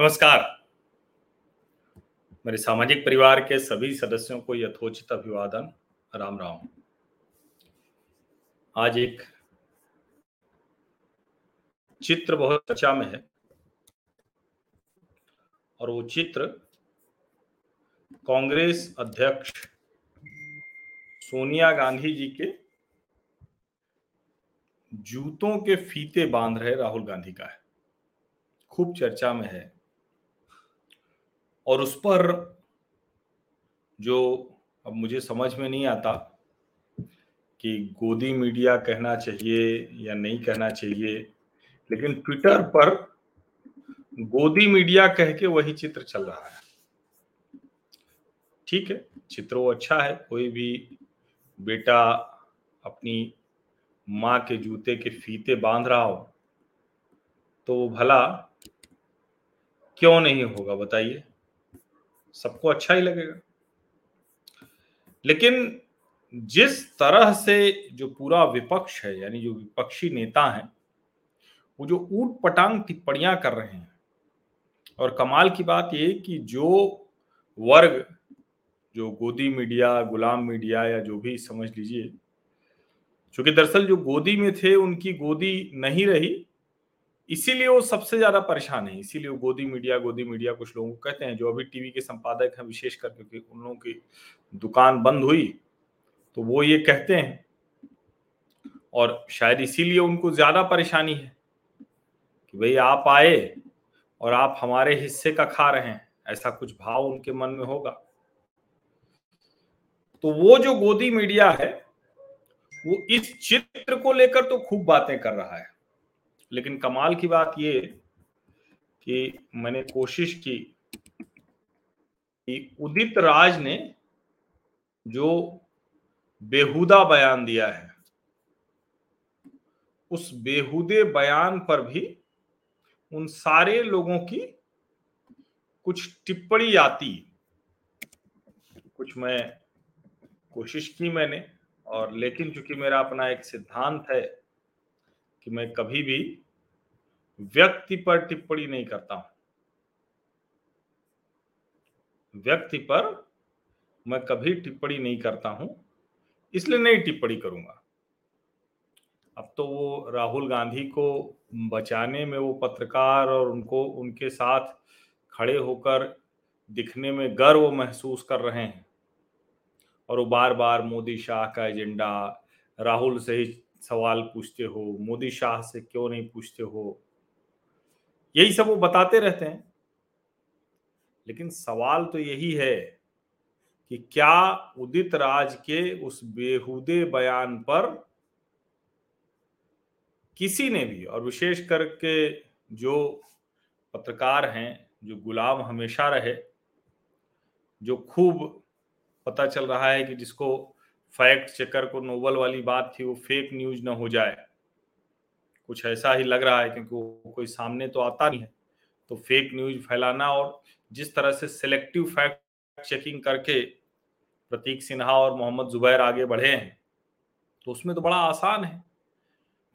नमस्कार। मेरे सामाजिक परिवार के सभी सदस्यों को यथोचित अभिवादन। राम राम। आज एक चित्र बहुत चर्चा में है। और वो चित्र कांग्रेस अध्यक्ष सोनिया गांधी जी के जूतों के फीते बाँध रहे राहुल गांधी का है। खूब चर्चा में है। और उस पर जो अब मुझे समझ में नहीं आता कि गोदी मीडिया कहना चाहिए या नहीं कहना चाहिए, लेकिन ट्विटर पर गोदी मीडिया कह के वही चित्र चल रहा है। ठीक है, चित्र वो अच्छा है, कोई भी बेटा अपनी माँ के जूते के फीते बाँध रहा हो तो वो भला क्यों नहीं होगा, बताइए। सबको अच्छा ही लगेगा। लेकिन जिस तरह से जो पूरा विपक्ष है, यानी जो विपक्षी नेता हैं, वो जो ऊट पटांग टिप्पणियाँ कर रहे हैं, और कमाल की बात ये कि जो वर्ग, जो गोदी मीडिया, गुलाम मीडिया या जो भी समझ लीजिए क्योंकि दरअसल जो गोदी में थे, उनकी गोदी नहीं रही इसीलिए वो सबसे ज़्यादा परेशान है। इसीलिए वो गोदी मीडिया गोदी मीडिया कुछ लोगों को कहते हैं, जो अभी टीवी के संपादक हैं, विशेष कर क्योंकि उन लोगों की दुकान बंद हुई तो वो ये कहते हैं। और शायद इसीलिए उनको ज़्यादा परेशानी है कि भाई आप आए और आप हमारे हिस्से का खा रहे हैं, ऐसा कुछ भाव उनके मन में होगा। तो वो जो गोदी मीडिया है, वो इस चित्र को लेकर तो खूब बातें कर रहा है। लेकिन कमाल की बात ये कि मैंने कोशिश की कि उदित राज ने जो बेहुदा बयान दिया है, उस बेहुदे बयान पर भी उन सारे लोगों की कुछ टिप्पणी आती। कुछ मैं कोशिश की मैंने और लेकिन चूँकि मेरा अपना एक सिद्धांत है कि मैं कभी भी व्यक्ति पर टिप्पणी नहीं करता हूँ। व्यक्ति पर मैं कभी टिप्पणी नहीं करता हूँ, इसलिए नहीं टिप्पणी करूँगा। अब तो वो राहुल गांधी को बचाने में वो पत्रकार और उनको, उनके साथ खड़े होकर दिखने में गर्व महसूस कर रहे हैं। और वो बार बार मोदी शाह का एजेंडा, राहुल से ही सवाल पूछते हो, मोदी शाह से क्यों नहीं पूछते हो यही सब वो बताते रहते हैं। लेकिन सवाल तो यही है कि क्या उदित राज के उस बेहुदे बयान पर किसी ने भी, और विशेष करके जो पत्रकार हैं, जो गुलाम हमेशा रहे, जो खूब पता चल रहा है कि जिसको फैक्ट चेकर को नोबल वाली बात थी, वो फेक न्यूज़ ना हो जाए। कुछ ऐसा ही लग रहा है क्योंकि वो कोई सामने तो आता नहीं है। तो फेक न्यूज़ फैलाना और जिस तरह से सिलेक्टिव फैक्ट चेकिंग करके प्रतीक सिन्हा और मोहम्मद जुबैर आगे बढ़े हैं तो उसमें तो बड़ा आसान है।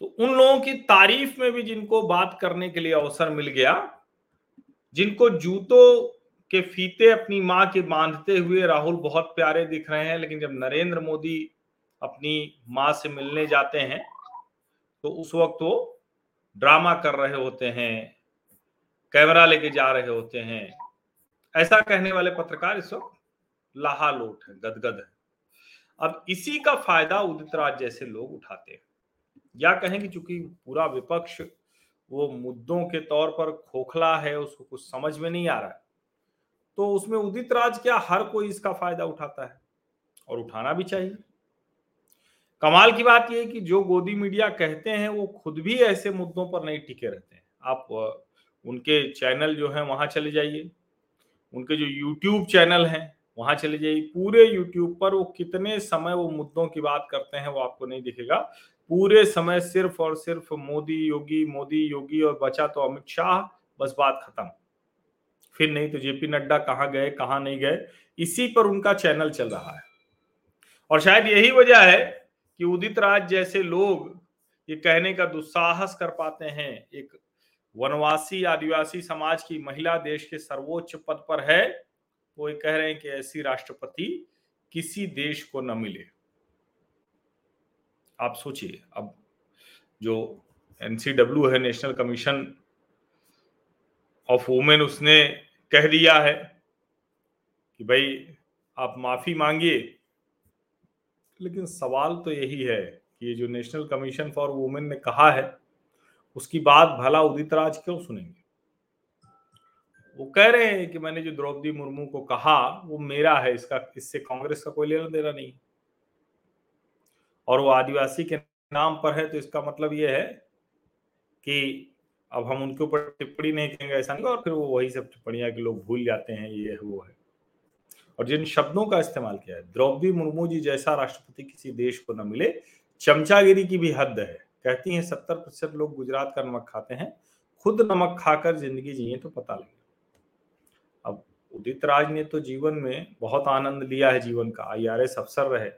तो उन लोगों की तारीफ़ में भी जिनको बात करने के लिए अवसर मिल गया, जिनको जूतों के फीते अपनी माँ के बांधते हुए राहुल बहुत प्यारे दिख रहे हैं, लेकिन जब नरेंद्र मोदी अपनी माँ से मिलने जाते हैं तो उस वक्त वो ड्रामा कर रहे होते हैं कैमरा लेके जा रहे होते हैं। ऐसा कहने वाले पत्रकार इस वक्त लाहा लोट है, गदगद है। अब इसी का फ़ायदा उदित राज जैसे लोग उठाते हैं। या कहें कि चूँकि पूरा विपक्ष वो मुद्दों के तौर पर खोखला है, उसको कुछ समझ में नहीं आ रहा है तो उसमें उदित राज क्या हर कोई इसका फ़ायदा उठाता है? और उठाना भी चाहिए। कमाल की बात यह कि जो गोदी मीडिया कहते हैं, वो खुद भी ऐसे मुद्दों पर नहीं टिके रहते हैं। आप उनके चैनल जो है, वहाँ चले जाइए। उनके जो यूट्यूब चैनल हैं, वहाँ चले जाइए। पूरे यूट्यूब पर वो कितने समय वो मुद्दों की बात करते हैं, वो आपको नहीं दिखेगा। पूरे समय सिर्फ़ और सिर्फ़ मोदी योगी मोदी योगी और बचा तो अमित शाह, बस बात खत्म। फिर नहीं तो जेपी नड्डा कहाँ गए, कहाँ नहीं गए, इसी पर उनका चैनल चल रहा है। और शायद यही वजह है कि उदित राज जैसे लोग ये कहने का दुस्साहस कर पाते हैं। एक वनवासी आदिवासी समाज की महिला देश के सर्वोच्च पद पर है। वो ये कह रहे हैं कि ऐसी राष्ट्रपति किसी देश को न मिले। आप सोचिए, अब जो एनसीडब्ल्यू है, नेशनल कमीशन ऑफ़ वुमेन, उसने कह दिया है कि भाई आप माफ़ी मांगिए लेकिन सवाल तो यही है कि ये जो नेशनल कमीशन फॉर वुमेन ने कहा है, उसकी बात भला उदित राज क्यों सुनेंगे? वो कह रहे हैं कि मैंने जो द्रौपदी मुर्मू को कहा, वो मेरा है, इसका, इससे कांग्रेस का कोई लेना देना नहीं। और वो आदिवासी के नाम पर है तो इसका मतलब ये है कि अब हम उनके ऊपर टिप्पणी नहीं करेंगे, ऐसा नहीं और फिर वो वही सब टिप्पणियाँ के लोग भूल जाते हैं, ये वो है। और जिन शब्दों का इस्तेमाल किया है, द्रौपदी मुर्मू जी जैसा राष्ट्रपति किसी देश को न मिले, चमचागिरी की भी हद है। कहती हैं, सत्तर प्रतिशत लोग गुजरात का नमक खाते हैं, खुद नमक खाकर ज़िंदगी जिए तो पता लगे। अब उदित राज ने तो जीवन में बहुत आनंद लिया है, जीवन का। आई अफसर रहे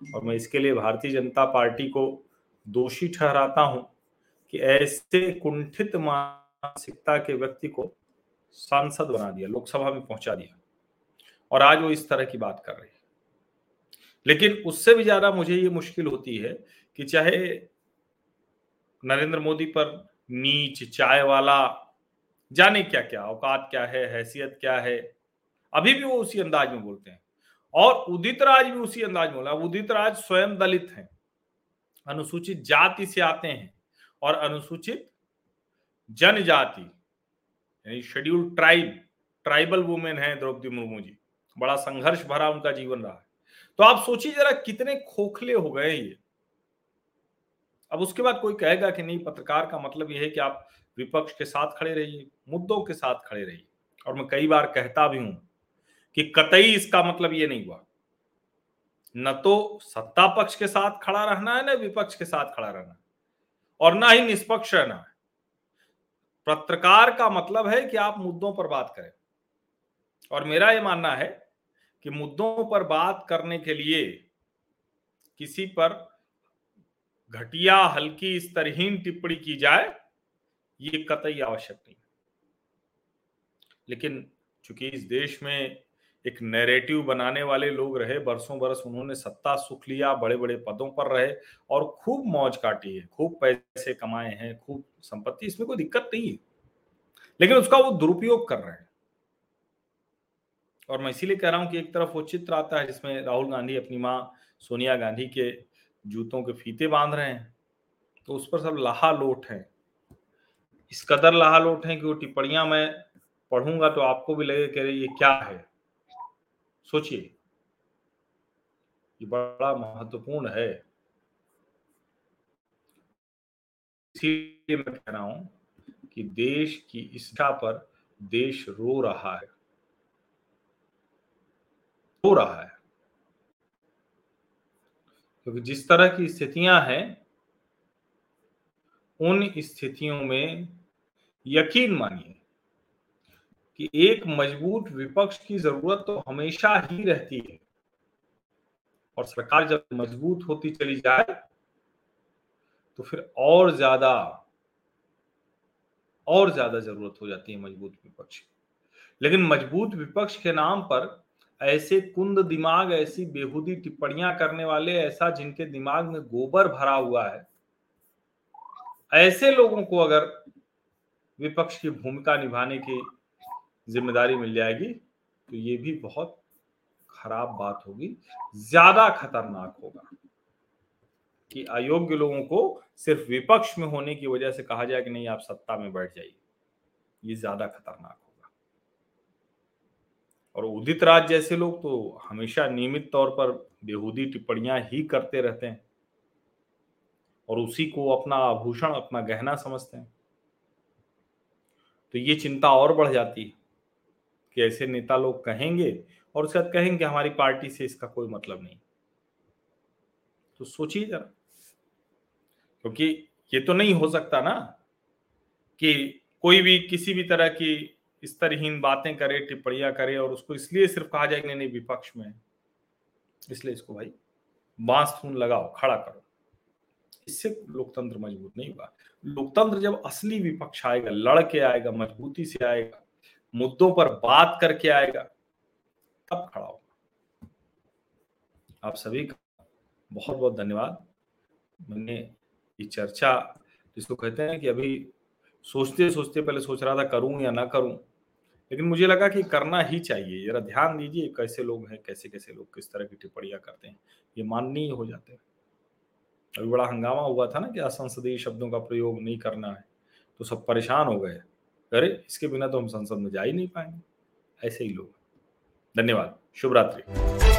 और मैं इसके लिए भारतीय जनता पार्टी को दोषी ठहराता हूँ कि ऐसे कुंठित मानसिकता के व्यक्ति को सांसद बना दिया, लोकसभा में पहुँचा दिया। और आज वो इस तरह की बात कर रही है। लेकिन उससे भी ज़्यादा मुझे ये मुश्किल होती है कि चाहे नरेंद्र मोदी पर नीच चाय वाला जाने क्या क्या औकात क्या है, हैसियत क्या है, अभी भी वो उसी अंदाज में बोलते हैं। और उदित राज भी उसी अंदाज में बोला, उदित राज स्वयं दलित हैं, अनुसूचित जाति से आते हैं और अनुसूचित जनजाति, यानी शेड्यूल्ड ट्राइब ट्राइबल वुमेन है द्रौपदी मुर्मू जी। बड़ा संघर्ष भरा उनका जीवन रहा है। तो आप सोचिए जरा कितने खोखले हो गए ये। अब उसके बाद कोई कहेगा कि नहीं, पत्रकार का मतलब यह है कि आप विपक्ष के साथ खड़े रहिए, मुद्दों के साथ खड़े रहिए। और मैं कई बार कहता भी हूँ कि कतई इसका मतलब ये नहीं हुआ। न तो सत्ता पक्ष के साथ खड़ा रहना है, न विपक्ष के साथ खड़ा रहना और ना ही निष्पक्ष रहना है। पत्रकार का मतलब है कि आप मुद्दों पर बात करें। और मेरा यह मानना है कि मुद्दों पर बात करने के लिए किसी पर घटिया, हल्की स्तरहीन टिप्पणी की जाए, ये कतई आवश्यक नहीं। लेकिन चूँकि इस देश में एक नैरेटिव बनाने वाले लोग रहे, बरसों बरस उन्होंने सत्ता सुख लिया बड़े बड़े पदों पर रहे और खूब मौज काटी है, खूब पैसे कमाए हैं, खूब संपत्ति, इसमें कोई दिक्कत नहीं है। लेकिन उसका वो दुरुपयोग कर रहे हैं। और मैं इसीलिए कह रहा हूँ कि एक तरफ़ वो चित्र आता है जिसमें राहुल गांधी अपनी माँ सोनिया गांधी के जूतों के फीते बाँध रहे हैं तो उस पर सब लाहा लोट है। इस कदर लाहा लोट है कि वो टिप्पणियाँ मैं पढ़ूँगा तो आपको भी लगे कि ये क्या है। सोचिए। ये बड़ा महत्वपूर्ण है। इसीलिए मैं कह रहा हूँ कि देश की इच्छा पर देश रो रहा है। रो रहा है। क्योंकि तो जिस तरह की स्थितियाँ हैं, उन स्थितियों में यकीन मानिए कि एक मज़बूत विपक्ष की ज़रूरत तो हमेशा ही रहती है। और सरकार जब मज़बूत होती चली जाए तो फिर और ज़्यादा और ज़्यादा ज़रूरत हो जाती है मज़बूत विपक्ष लेकिन मज़बूत विपक्ष के नाम पर ऐसे कुंद दिमाग, ऐसी बेहूदी टिप्पणियाँ करने वाले ऐसा जिनके दिमाग में गोबर भरा हुआ है। ऐसे लोगों को अगर विपक्ष की भूमिका निभाने की ज़िम्मेदारी मिल जाएगी तो ये भी बहुत खराब बात होगी। ज़्यादा खतरनाक होगा कि अयोग्य लोगों को सिर्फ़ विपक्ष में होने की वजह से कहा जाए कि नहीं, आप सत्ता में बैठ जाइए। ये ज़्यादा खतरनाक होगा। और उदित राज जैसे लोग तो हमेशा नियमित तौर पर बेहूदी टिप्पणियाँ ही करते रहते हैं। और उसी को अपना आभूषण, अपना गहना समझते हैं। तो ये चिंता और बढ़ जाती है कि ऐसे नेता लोग कहेंगे और उसके बाद कहेंगे हमारी पार्टी से इसका कोई मतलब नहीं। तो सोचिए जरा, क्योंकि ये तो नहीं हो सकता ना कि कोई भी किसी भी तरह की स्तरहीन बातें करे, टिप्पणियाँ करे और उसको इसलिए सिर्फ़ कहा जाए कि नहीं विपक्ष में इसलिए इसको भाई बाँस थून लगाओ, खड़ा करो। इससे लोकतंत्र मज़बूत नहीं हुआ लोकतंत्र जब असली विपक्ष आएगा लड़ के आएगा, मजबूती से आएगा, मुद्दों पर बात करके आएगा, तब खड़ा होगा। आप सभी का बहुत बहुत धन्यवाद। मैंने ये चर्चा, जिसको कहते हैं कि अभी सोचते सोचते पहले सोच रहा था, करूँ या ना करूँ लेकिन मुझे लगा कि करना ही चाहिए। जरा ध्यान दीजिए कैसे लोग हैं कैसे कैसे लोग, किस तरह की टिप्पणियाँ करते हैं, ये माननीय हो जाते हैं। अभी बड़ा हंगामा हुआ था ना कि असंसदीय शब्दों का प्रयोग नहीं करना है तो सब परेशान हो गए। अरे, इसके बिना तो हम संसद में जा ही नहीं पाएँगे। ऐसे ही लोग धन्यवाद। शुभ रात्रि